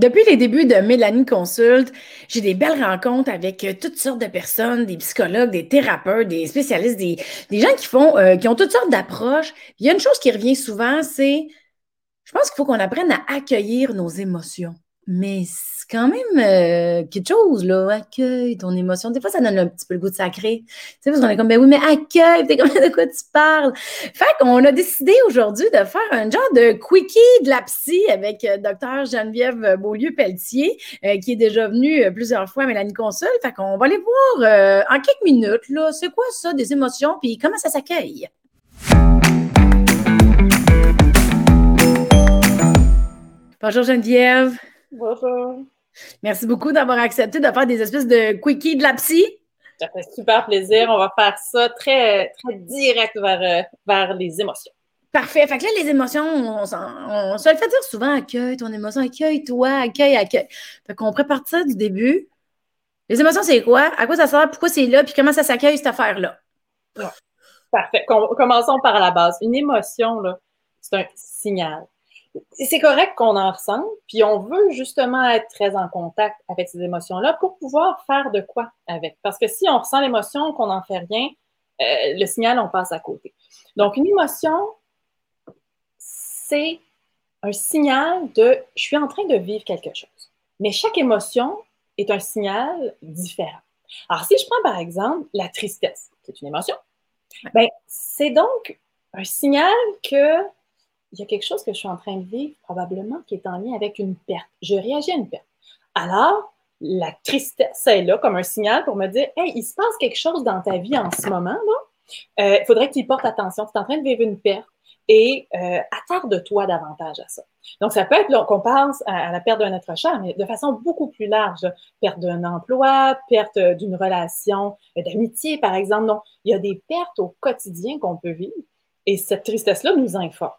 Depuis les débuts de Mélanie Consulte, j'ai des belles rencontres avec euh, toutes sortes de personnes, des psychologues, des thérapeutes, des spécialistes, des, gens qui font, euh, qui ont toutes sortes d'approches. Il y a une chose qui revient souvent, c'est, je pense qu'il faut qu'on apprenne à accueillir nos émotions. Mais quand même euh, quelque chose, là. Accueille ton émotion. Des fois, ça donne un petit peu le goût de sacré. Tu sais, parce qu'on est comme, ben oui, mais accueille, t'es comme, de quoi tu parles? Fait qu'on a décidé aujourd'hui de faire un genre de quickie de la psy avec euh, Dr. Geneviève Beaulieu-Pelletier, euh, qui est déjà venue plusieurs fois à Mélanie Consul. Fait qu'on va aller voir en quelques minutes, là, c'est quoi ça, des émotions, puis comment ça s'accueille? Bonjour Geneviève. Bonjour. Merci beaucoup d'avoir accepté de faire des espèces de quickies de la psy. Ça fait super plaisir. On va faire ça très, très direct vers, euh, vers les émotions. Parfait. Fait que là, les émotions, on, se le fait dire souvent accueille ton émotion, accueille-toi, accueille, accueille. Fait qu'on prépare ça du début. Les émotions, c'est quoi? À quoi ça sert? Pourquoi c'est là? Puis comment ça s'accueille, cette affaire-là? Parfait. Commençons par la base. Une émotion, là, c'est un signal c'est correct qu'on en ressente, puis on veut justement être très en contact avec ces émotions-là pour pouvoir faire de quoi avec. Parce que si on ressent l'émotion, qu'on n'en fait rien, euh, le signal, on passe à côté. Donc, une émotion, c'est un signal de je suis en train de vivre quelque chose. Mais chaque émotion est un signal différent. Alors, si je prends par exemple la tristesse, c'est une émotion, ben, c'est donc un signal que il y a quelque chose que je suis en train de vivre probablement qui est en lien avec une perte. Je réagis à une perte. Alors, la tristesse est là comme un signal pour me dire Hey, il se passe quelque chose dans ta vie en ce moment, là. Euh, il faudrait que tu portes attention. Tu es en train de vivre une perte et euh, attarde-toi davantage à ça. Donc, ça peut être qu'on pense à, la perte d'un être cher, mais de façon beaucoup plus large. Perte d'un emploi, perte d'une relation d'amitié, par exemple. Donc, il y a des pertes au quotidien qu'on peut vivre et cette tristesse-là nous informe.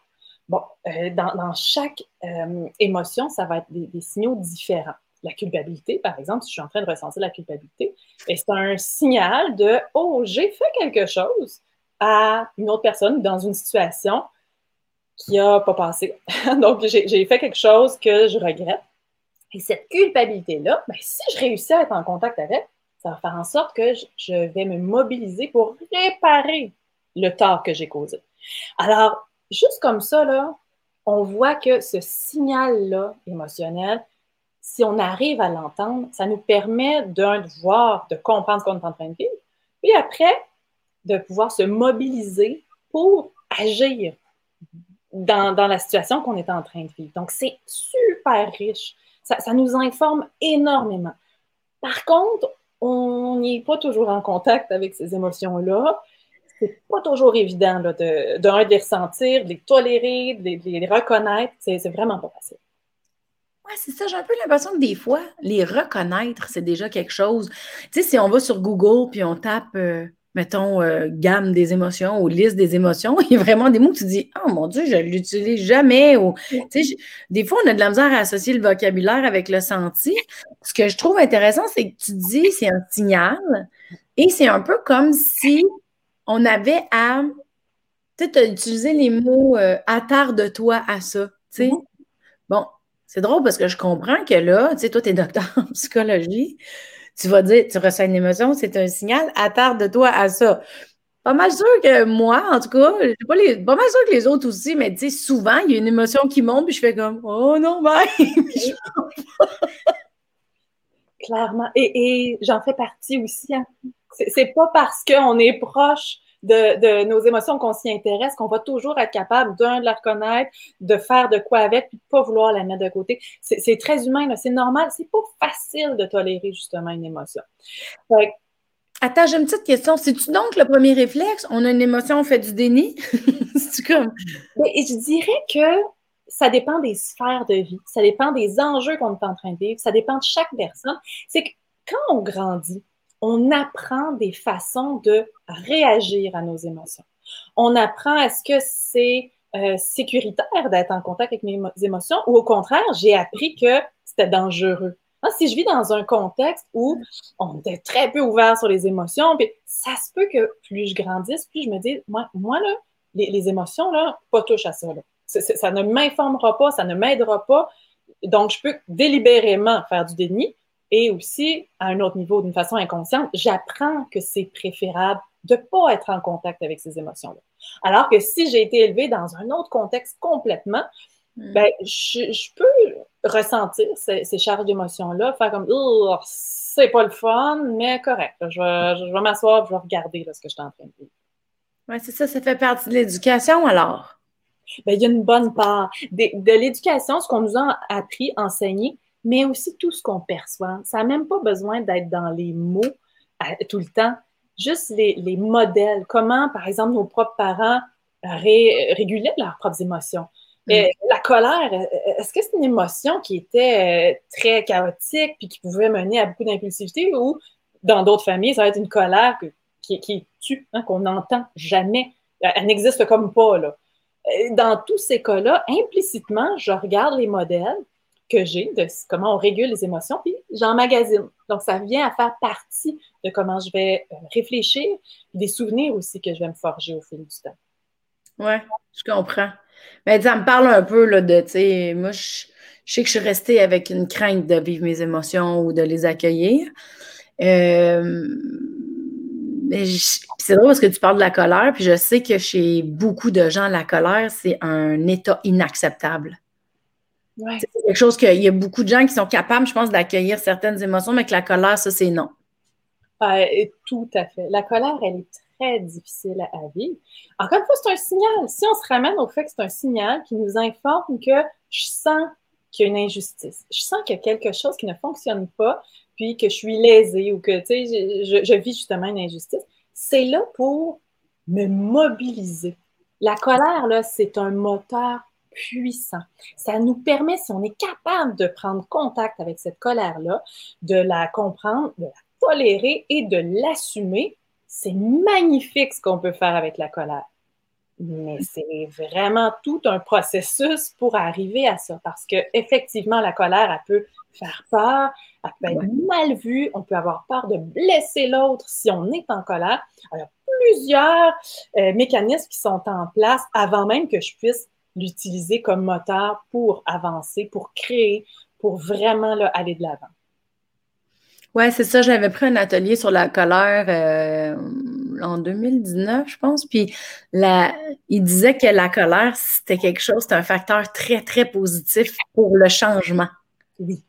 Bon, euh, dans, chaque euh, émotion, ça va être des, signaux différents. La culpabilité, par exemple, si je suis en train de ressentir la culpabilité, c'est un signal de Oh, j'ai fait quelque chose à une autre personne dans une situation qui n'a pas passé. Donc, j'ai fait quelque chose que je regrette. Et cette culpabilité-là, ben, si je réussis à être en contact avec, ça va faire en sorte que je vais me mobiliser pour réparer le tort que j'ai causé. Alors, juste comme ça, on voit que ce signal-là émotionnel, si on arrive à l'entendre, ça nous permet d'un, de voir, de comprendre ce qu'on est en train de vivre, puis après, de pouvoir se mobiliser pour agir dans, la situation qu'on est en train de vivre. Donc, c'est super riche. Ça, ça nous informe énormément. Par contre, on n'est pas toujours en contact avec ces émotions-là c'est pas toujours évident de, de, les ressentir, de les tolérer, de les, reconnaître. C'est vraiment pas facile. Oui, c'est ça. J'ai un peu l'impression que des fois, les reconnaître, c'est déjà quelque chose. Tu sais, si on va sur Google puis on tape, euh, mettons, euh, gamme des émotions ou liste des émotions, il y a vraiment des mots que tu dis, oh mon Dieu, je ne l'utilise jamais. Ou, des fois, on a de la misère à associer le vocabulaire avec le senti. Ce que je trouve intéressant, c'est que tu dis, c'est un signal. Et c'est un peu comme si on avait à. Tu sais, utilisé les mots euh, attarde-toi à ça. Tu sais. Mm-hmm. Bon, c'est drôle parce que je comprends que là, tu sais, toi, tu es docteur en psychologie. Tu vas dire, tu ressens une émotion, c'est un signal, attarde-toi à ça. Pas mal sûr que moi, en tout cas, pas, les, pas mal sûr que les autres aussi, mais tu sais, souvent, il y a une émotion qui monte, puis je fais comme Oh non, bye! Clairement. Et, j'en fais partie aussi. Hein. C'est pas parce qu'on est proche de, nos émotions qu'on s'y intéresse qu'on va toujours être capable, d'un, de la reconnaître, de faire de quoi avec, puis de pas vouloir la mettre de côté. C'est très humain, c'est normal. C'est pas facile de tolérer justement une émotion. Attends, j'ai une petite question. C'est-tu donc le premier réflexe? On a une émotion, on fait du déni? C'est comme? Ben, je dirais que ça dépend des sphères de vie, ça dépend des enjeux qu'on est en train de vivre, ça dépend de chaque personne. C'est que quand on grandit, on apprend des façons de réagir à nos émotions. On apprend à ce que c'est euh, sécuritaire d'être en contact avec mes émotions ou au contraire, j'ai appris que c'était dangereux. Hein, si je vis dans un contexte où on est très peu ouvert sur les émotions, puis ça se peut que plus je grandisse, plus je me dis, moi, moi là, les, émotions, là, pas touche à ça. Ça ne m'informera pas, ça ne m'aidera pas. Donc, je peux délibérément faire du déni et aussi, à un autre niveau, d'une façon inconsciente, j'apprends que c'est préférable de ne pas être en contact avec ces émotions-là. Alors que si j'ai été élevée dans un autre contexte complètement, hmm. ben, je, peux ressentir ces, charges d'émotions-là, faire comme oh, c'est pas le fun, mais correct. Je vais, je vais m'asseoir, je vais regarder ce que je suis en train de vivre. Oui, c'est ça, ça fait partie de l'éducation alors? Ben, il y a une bonne part de, de l'éducation, ce qu'on nous a appris, enseigné, mais aussi tout ce qu'on perçoit. Ça n'a même pas besoin d'être dans les mots tout le temps. Juste les, les, modèles, comment, par exemple, nos propres parents régulaient leurs propres émotions. Mm. la colère, est-ce que c'est une émotion qui était euh, très chaotique puis qui pouvait mener à beaucoup d'impulsivité ou dans d'autres familles, ça va être une colère qui, qui tue, hein, qu'on n'entend jamais? Elle n'existe comme pas, là. Dans tous ces cas-là, implicitement, je regarde les modèles que j'ai de comment on régule les émotions, puis j'emmagasine. Donc, ça vient à faire partie de comment je vais euh, réfléchir, des souvenirs aussi que je vais me forger au fil du temps. Oui, je comprends. Mais ça me parle un peu là, de, tu sais, moi, je, sais que je suis restée avec une crainte de vivre mes émotions ou de les accueillir. Euh, c'est drôle parce que tu parles de la colère, puis je sais que chez beaucoup de gens, la colère, c'est un état inacceptable. C'est quelque chose qu'il y a beaucoup de gens qui sont capables, je pense, d'accueillir certaines émotions, mais que la colère, ça, c'est non. tout à fait. La colère, elle est très difficile à vivre. Encore une fois, c'est un signal. Si on se ramène au fait que c'est un signal qui nous informe que je sens qu'il y a une injustice, je sens qu'il y a quelque chose qui ne fonctionne pas, puis que je suis lésée ou que, tu sais, je, je vis justement une injustice, c'est là pour me mobiliser. La colère, là, c'est un moteur puissant. Ça nous permet, si on est capable de prendre contact avec cette colère-là, de la comprendre, de la tolérer et de l'assumer, c'est magnifique ce qu'on peut faire avec la colère. Mais c'est vraiment tout un processus pour arriver à ça, parce que effectivement, la colère, elle peut faire peur, elle peut être mal vue, on peut avoir peur de blesser l'autre si on est en colère. il y a plusieurs euh, mécanismes qui sont en place avant même que je puisse l'utiliser comme moteur pour avancer, pour créer, pour vraiment aller de l'avant. Oui, c'est ça. J'avais pris un atelier sur la colère euh, en 2019, je pense. Puis la, il disait que la colère, c'était quelque chose, c'était un facteur très, très positif pour le changement. Oui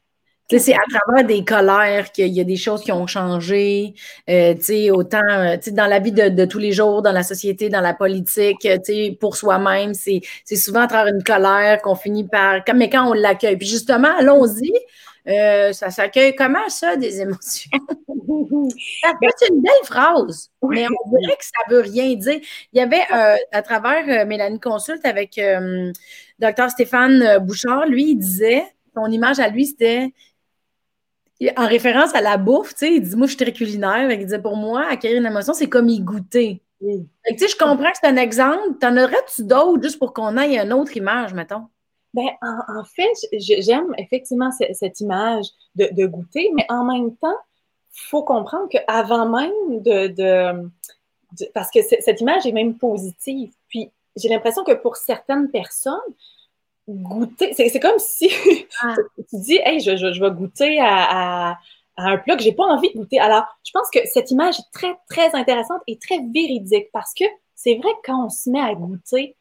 c'est à travers des colères qu'il y a des choses qui ont changé. Euh, autant euh, dans la vie de, tous les jours, dans la société, dans la politique, pour soi-même, c'est souvent à travers une colère qu'on finit par. Mais quand on l'accueille. Puis justement, allons-y. Euh, ça s'accueille comment ça, des émotions? c'est une belle phrase, mais on dirait que ça veut rien dire. Il y avait à travers Mélanie Consulte avec Dr Stéphane Bouchard, lui, il disait, son image à lui, c'était en référence à la bouffe, tu sais, il dit Moi, je suis très culinaire. Il disait Pour moi, acquérir une émotion, c'est comme y goûter. tu sais, je comprends que c'est un exemple. T'en aurais-tu d'autres juste pour qu'on ait une autre image, mettons? Ben, en, fait, j'aime effectivement cette, image de, goûter, mais en même temps, il faut comprendre qu'avant même de, Parce que cette image est même positive. Puis, j'ai l'impression que pour certaines personnes, goûter. C'est comme si ah. tu dis, hey, je, je, vais goûter à, un plat que j'ai pas envie de goûter. Alors, je pense que cette image est très, très intéressante et très véridique parce que c'est vrai que quand on se met à goûter,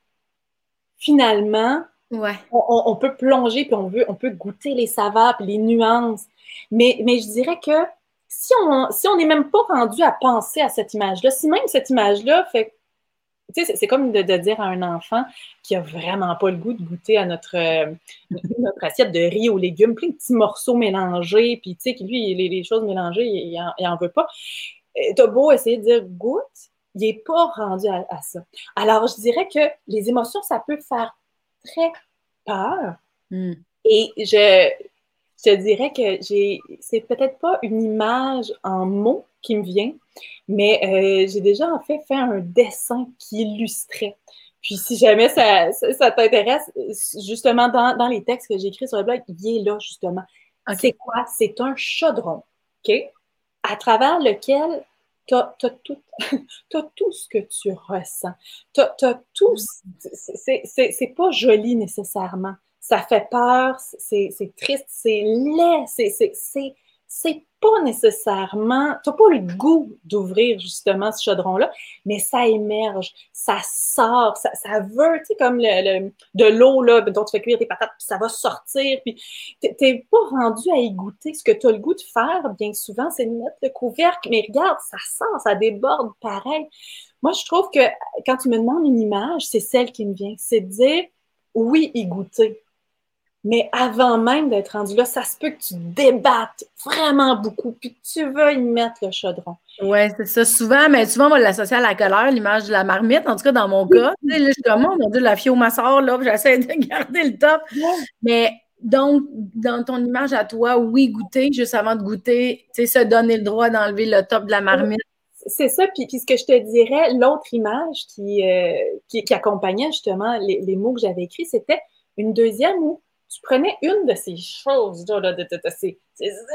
finalement, ouais. on, peut plonger puis on veut, on peut goûter les saveurs les nuances. Mais, mais je dirais que si on si on n'est même pas rendu à penser à cette image-là, si même cette image-là fait c'est comme de, dire à un enfant qui a vraiment pas le goût de goûter à notre, euh, notre assiette de riz aux légumes, plein de petits morceaux mélangés, puis tu sais, lui, les, choses mélangées, il, n'en en veut pas. Euh, t'as beau essayer de dire goûte, il n'est pas rendu à, ça. Alors, je dirais que les émotions, ça peut faire très peur. Hmm. Et je, je dirais que j'ai, c'est peut-être pas une image en mots qui me vient, mais euh, j'ai déjà en fait fait un dessin qui illustrait. Puis si jamais ça, ça, t'intéresse, justement dans, les textes que j'ai écrits sur le blog, il est là justement. C'est quoi? C'est un chaudron, OK? À travers lequel tu as, tout, tout ce que tu ressens. Tu as, tout. C'est pas joli nécessairement, ça fait peur, c'est triste, c'est laid, c'est pas nécessairement, tu n'as pas le goût d'ouvrir justement ce chaudron-là, mais ça émerge, ça sort, ça, veut, tu sais, comme le, de l'eau là, dont tu fais cuire tes patates, puis ça va sortir, puis t'es pas rendu à y goûter. Ce que tu as le goût de faire, bien souvent, c'est de mettre le couvercle, mais regarde, ça sort, ça déborde pareil. Moi, je trouve que quand tu me demandes une image, c'est celle qui me vient, c'est de dire, oui, y goûter. Mais avant même d'être rendu là, ça se peut que tu débattes vraiment beaucoup, puis que tu veux y mettre le chaudron. Oui, c'est ça. Souvent, mais souvent, on va l'associer à la colère, l'image de la marmite. En tout cas, dans mon cas, là, je suis comme, oh mon Dieu, la fille au masseur, là, j'essaie de garder le top. Mais donc, dans ton image à toi, oui, goûter, juste avant de goûter, tu sais, se donner le droit d'enlever le top de la marmite. C'est ça, puis, ce que je te dirais, l'autre image qui, euh, qui, accompagnait justement les, les mots que j'avais écrits, c'était une deuxième où tu prenais une de ces choses, là, de, ces,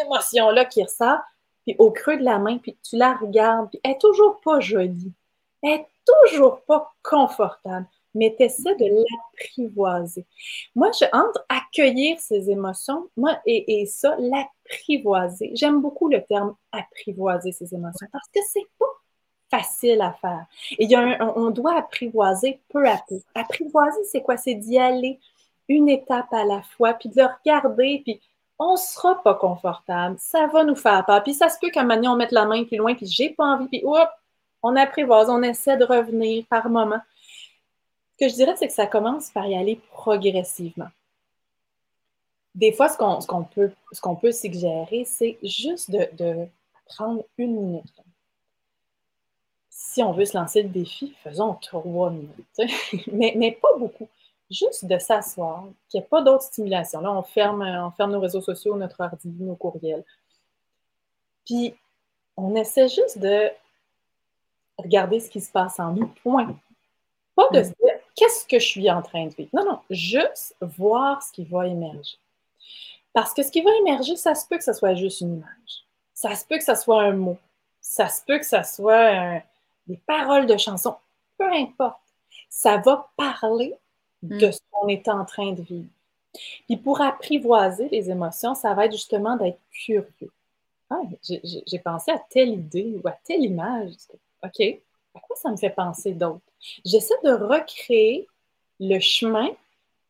émotions-là qui ressortent, puis au creux de la main, puis tu la regardes, puis elle n'est toujours pas jolie, elle n'est toujours pas confortable, mais tu essaies de l'apprivoiser. Moi, je entre accueillir ces émotions, moi, et, et ça, l'apprivoiser. J'aime beaucoup le terme apprivoiser ces émotions parce que c'est pas facile à faire. Et on doit apprivoiser peu à peu. Apprivoiser, c'est quoi? C'est d'y aller une étape à la fois, puis de le regarder, puis on ne sera pas confortable, ça va nous faire peur. Puis ça se peut qu'à un moment on mette la main plus loin, puis j'ai pas envie, puis hop, on apprivoise, on essaie de revenir par moment. Ce que je dirais, c'est que ça commence par y aller progressivement. Des fois, ce qu'on peut, ce qu'on peut suggérer, c'est juste de, prendre une minute. Si on veut se lancer le défi, faisons trois minutes, mais, mais pas beaucoup juste de s'asseoir, qu'il n'y ait pas d'autres stimulations. Là, on ferme, on ferme nos réseaux sociaux, notre ordi, nos courriels. Puis, on essaie juste de regarder ce qui se passe en nous, point. Pas de se dire qu'est-ce que je suis en train de vivre? Non, non, juste voir ce qui va émerger. Parce que ce qui va émerger, ça se peut que ce soit juste une image. Ça se peut que ce soit un mot. Ça se peut que ce soit des paroles de chansons. Peu importe. Ça va parler de mm. ce qu'on est en train de vivre. Puis pour apprivoiser les émotions, ça va être justement d'être curieux. Ah, j'ai pensé à telle idée ou à telle image. OK, à quoi ça me fait penser d'autre? J'essaie de recréer le chemin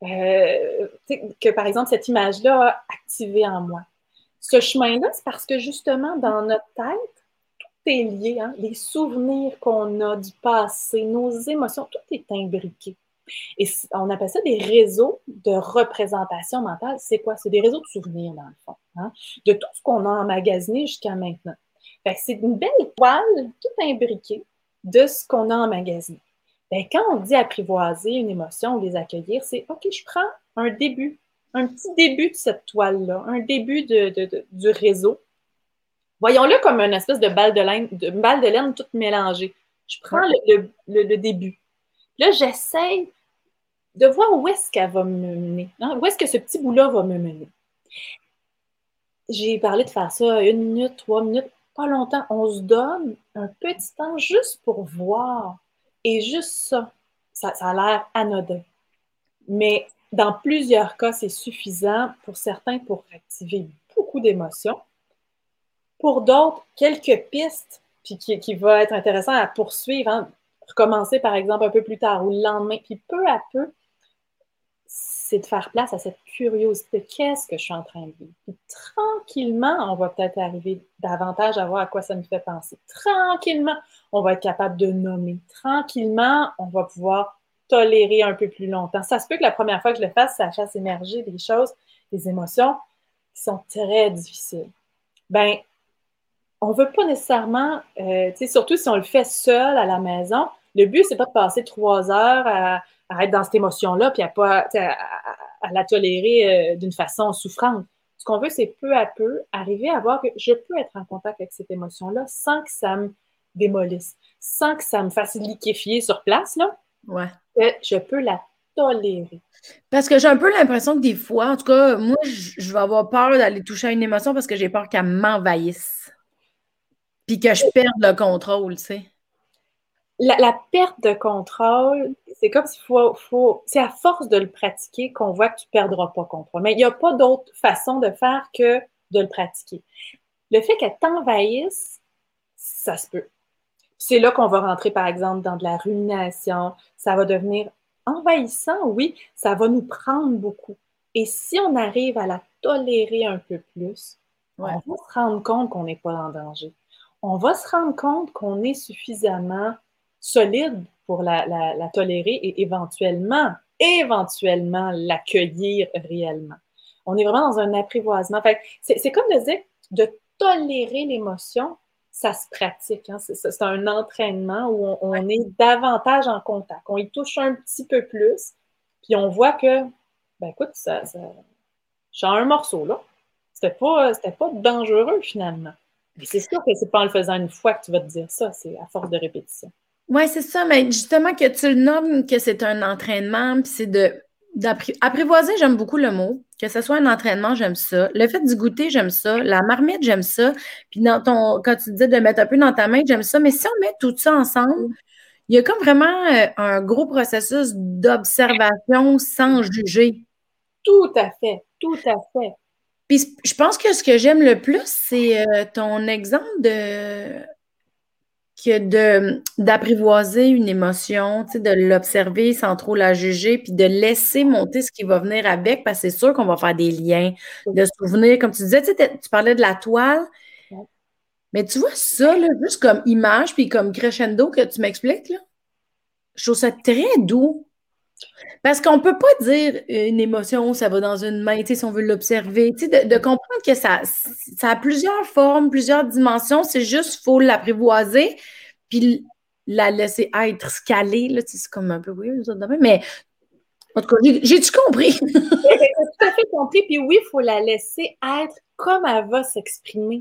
euh, que, par exemple, cette image-là a activé en moi. Ce chemin-là, c'est parce que justement, dans notre tête, tout est lié. Hein? Les souvenirs qu'on a du passé, nos émotions, tout est imbriqué. Et on appelle ça des réseaux de représentation mentale. C'est quoi? C'est des réseaux de souvenirs, dans le fond, hein, de tout ce qu'on a emmagasiné jusqu'à maintenant. c'est une belle toile, tout imbriquée, de ce qu'on a emmagasiné. Ben, quand on dit apprivoiser une émotion ou les accueillir, c'est OK, je prends un début, un petit début de cette toile-là, un début de, du réseau. Voyons-le comme une espèce de balle de laine, de balle de laine toute mélangée. Je prends le, le début. Là, j'essaye de voir où est-ce qu'elle va me mener. Hein? Où est-ce que ce petit bout-là va me mener? J'ai parlé de faire ça une minute, trois minutes, pas longtemps. On se donne un petit temps juste pour voir. Et juste ça, ça, a l'air anodin. Mais dans plusieurs cas, c'est suffisant pour certains pour activer beaucoup d'émotions. Pour d'autres, quelques pistes, puis qui, qui va être intéressant à poursuivre. Hein? Recommencer, par exemple, un peu plus tard ou le lendemain. Puis peu à peu, c'est de faire place à cette curiosité. Qu'est-ce que je suis en train de vivre? Puis tranquillement, on va peut-être arriver davantage à voir à quoi ça nous fait penser. Tranquillement, on va être capable de nommer. Tranquillement, on va pouvoir tolérer un peu plus longtemps. Ça se peut que la première fois que je le fasse, ça fasse émerger des choses, des émotions qui sont très difficiles. Ben, on ne veut pas nécessairement, euh, surtout si on le fait seul à la maison, le but, c'est pas de passer trois heures à à être dans cette émotion-là, puis à pas à, la tolérer euh, d'une façon souffrante. Ce qu'on veut, c'est peu à peu arriver à voir que je peux être en contact avec cette émotion-là sans que ça me démolisse, sans que ça me fasse liquéfier sur place, là. Ouais. je peux la tolérer. Parce que j'ai un peu l'impression que des fois, en tout cas, moi, je vais avoir peur d'aller toucher à une émotion parce que j'ai peur qu'elle m'envahisse. Puis que je perde le contrôle, tu sais. La, perte de contrôle, c'est comme s'il faut, faut c'est à force de le pratiquer qu'on voit que tu ne perdras pas contrôle. Mais il n'y a pas d'autre façon de faire que de le pratiquer. Le fait qu'elle t'envahisse, ça se peut. C'est là qu'on va rentrer, par exemple, dans de la rumination. Ça va devenir envahissant, oui, ça va nous prendre beaucoup. Et si on arrive à la tolérer un peu plus, on va se rendre compte qu'on n'est pas en danger. On va se rendre compte qu'on est suffisamment solide pour la, tolérer et éventuellement, éventuellement l'accueillir réellement. On est vraiment dans un apprivoisement. c'est comme de dire, de tolérer l'émotion, ça se pratique. Hein. C'est un entraînement où on, est davantage en contact. On y touche un petit peu plus, puis on voit que, ben écoute, ça, ça j'ai un morceau là. C'était pas, pas dangereux finalement. C'est sûr que c'est pas en le faisant une fois que tu vas te dire ça, c'est à force de répétition. Oui, c'est ça, mais justement que tu le nommes que c'est un entraînement, puis c'est de apprivoiser, j'aime beaucoup le mot. Que ce soit un entraînement, j'aime ça. Le fait d'y goûter, j'aime ça. La marmite, j'aime ça. Puis dans ton, quand tu dis de mettre un peu dans ta main, j'aime ça. Mais si on met tout ça ensemble, il y a comme vraiment euh, un gros processus d'observation sans juger. Tout à fait, tout à fait. Puis je pense que ce que j'aime le plus, c'est euh, ton exemple de que de d'apprivoiser une émotion, de l'observer sans trop la juger, puis de laisser monter ce qui va venir avec, parce que c'est sûr qu'on va faire des liens, de souvenirs. Comme tu disais, tu parlais de la toile, mais tu vois ça, juste comme image, puis comme crescendo que tu m'expliques, là, je trouve ça très doux. Parce qu'on ne peut pas dire une émotion, ça va dans une main, si on veut l'observer. De, de comprendre que ça, ça a plusieurs formes, plusieurs dimensions. C'est juste, il faut l'apprivoiser, puis la laisser être scalée. C'est comme un peu weird, mais en tout cas, j'ai-tu compris? j'ai tout à fait compris. Puis oui, il faut la laisser être comme elle va s'exprimer.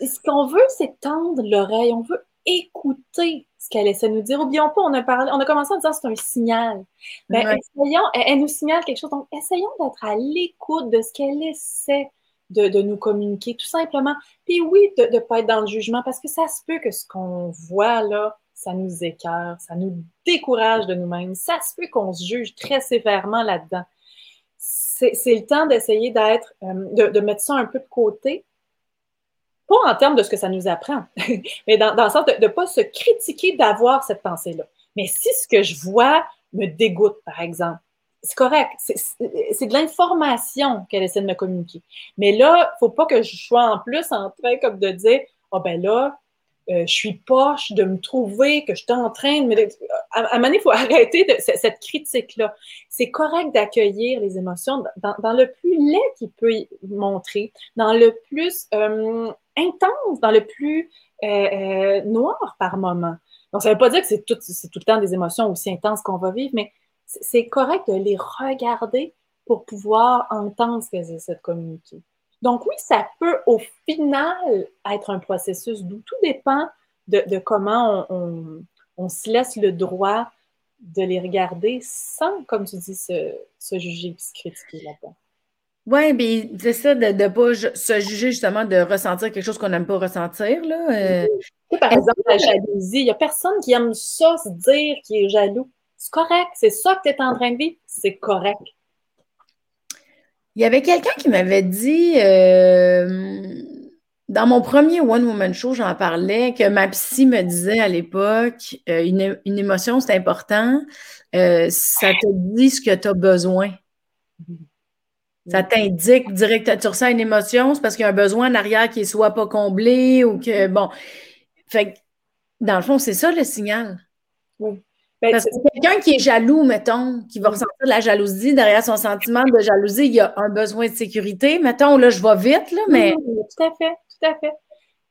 Ce qu'on veut, c'est tendre l'oreille. On veut écouter ce qu'elle essaie de nous dire. Oublions pas, on a parlé, on a commencé en disant c'est un signal. Ben, essayons, elle, nous signale quelque chose. Donc, essayons d'être à l'écoute de ce qu'elle essaie de, nous communiquer, tout simplement. Puis oui, de ne pas être dans le jugement, parce que ça se peut que ce qu'on voit là, ça nous écœure, ça nous décourage de nous-mêmes. Ça se peut qu'on se juge très sévèrement là-dedans. C'est le temps d'essayer d'être, euh, de, de mettre ça un peu de côté, pas en termes de ce que ça nous apprend, mais dans, le sens de ne pas se critiquer d'avoir cette pensée-là. Mais si ce que je vois me dégoûte, par exemple, c'est correct. C'est de l'information qu'elle essaie de me communiquer. Mais là, il ne faut pas que je sois en plus en train comme de dire Ah oh ben là, euh, je suis poche de me trouver, que je suis en train de me. À, un moment il faut arrêter de, cette critique-là. C'est correct d'accueillir les émotions dans, le plus laid qu'il peut montrer, dans le plus euh, intense, dans le plus euh, euh, noir par moment. Donc, ça ne veut pas dire que c'est tout, le temps des émotions aussi intenses qu'on va vivre, mais c'est correct de les regarder pour pouvoir entendre ce qu'elles essaient de communiquer. Donc oui, ça peut au final être un processus d'où tout dépend de, comment on, se laisse le droit de les regarder sans, comme tu dis, se, se juger et se critiquer là-dedans. Oui, bien, c'est ça, de ne pas se juger justement de ressentir quelque chose qu'on n'aime pas ressentir. Là. Euh. Par exemple, la jalousie. Il n'y a personne qui aime ça, se dire qu'il est jaloux. C'est correct. C'est ça que tu es en train de vivre. C'est correct. Il y avait quelqu'un qui m'avait dit, euh, dans mon premier One Woman Show, j'en parlais, que ma psy me disait à l'époque, euh, une, émotion, c'est important. ça te dit ce que tu as besoin. Ça t'indique direct, tu ressens une émotion, c'est parce qu'il y a un besoin en arrière qui ne soit pas comblé ou que, bon. Fait dans le fond, c'est ça le signal. Oui. Ben, parce que quelqu'un qui est jaloux, mettons, qui va ressentir de la jalousie, derrière son sentiment de jalousie, il y a un besoin de sécurité. Mettons, là, je vais vite, là, mais. tout à fait, tout à fait.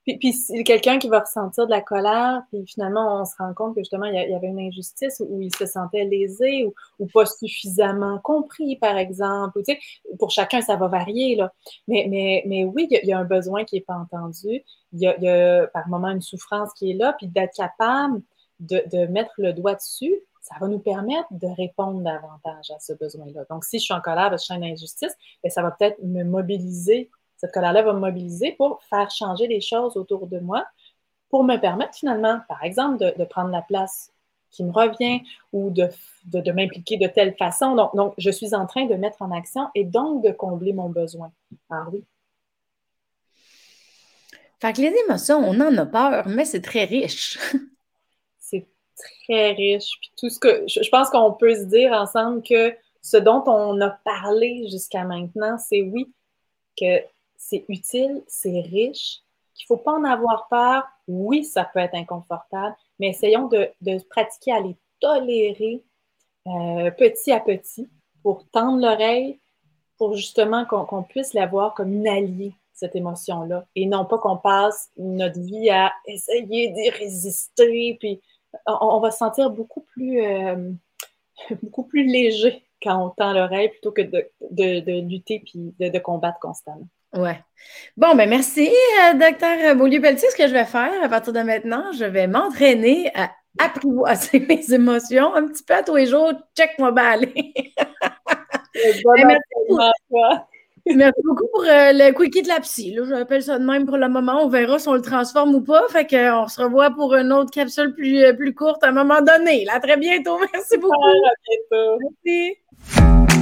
Puis, puis quelqu'un qui va ressentir de la colère, puis finalement, on se rend compte que justement, il y avait une injustice où il se sentait lésé ou, pas suffisamment compris, par exemple. Tu sais, pour chacun, ça va varier, là. Mais, mais, mais oui, il y, a, un besoin qui n'est pas entendu. Il y, a, par moment une souffrance qui est là, puis d'être capable de, de mettre le doigt dessus, ça va nous permettre de répondre davantage à ce besoin-là. Donc, si je suis en colère parce que je suis une injustice, bien, ça va peut-être me mobiliser cette colère-là va me mobiliser pour faire changer les choses autour de moi, pour me permettre finalement, par exemple, de, prendre la place qui me revient ou de, de, m'impliquer de telle façon. Donc, donc, je suis en train de mettre en action et donc de combler mon besoin. Ah oui. Fait que les émotions, on en a peur, mais c'est très riche. c'est très riche. Puis tout ce que je, pense qu'on peut se dire ensemble que ce dont on a parlé jusqu'à maintenant, c'est oui, que c'est utile, c'est riche, qu'il ne faut pas en avoir peur. Oui, ça peut être inconfortable, mais essayons de, pratiquer à les tolérer euh, petit à petit pour tendre l'oreille, pour justement qu'on puisse l'avoir comme une alliée cette émotion-là. Et non pas qu'on passe notre vie à essayer d'y résister, puis on, va se sentir beaucoup plus, euh, beaucoup plus léger quand on tend l'oreille plutôt que de, lutter puis de, combattre constamment. Ouais. Bon, ben merci, euh, docteur Beaulieu-Pelletier. Ce que je vais faire à partir de maintenant, je vais m'entraîner à apprivoiser mes émotions un petit peu à tous les jours. Check-moi aller. Merci beaucoup pour euh, le quickie de la psy. Là, j'appelle ça de même pour le moment. On verra si on le transforme ou pas. Fait qu'on se revoit pour une autre capsule plus, euh, plus courte à un moment donné. Là, à très bientôt. Merci beaucoup. À bientôt. Merci.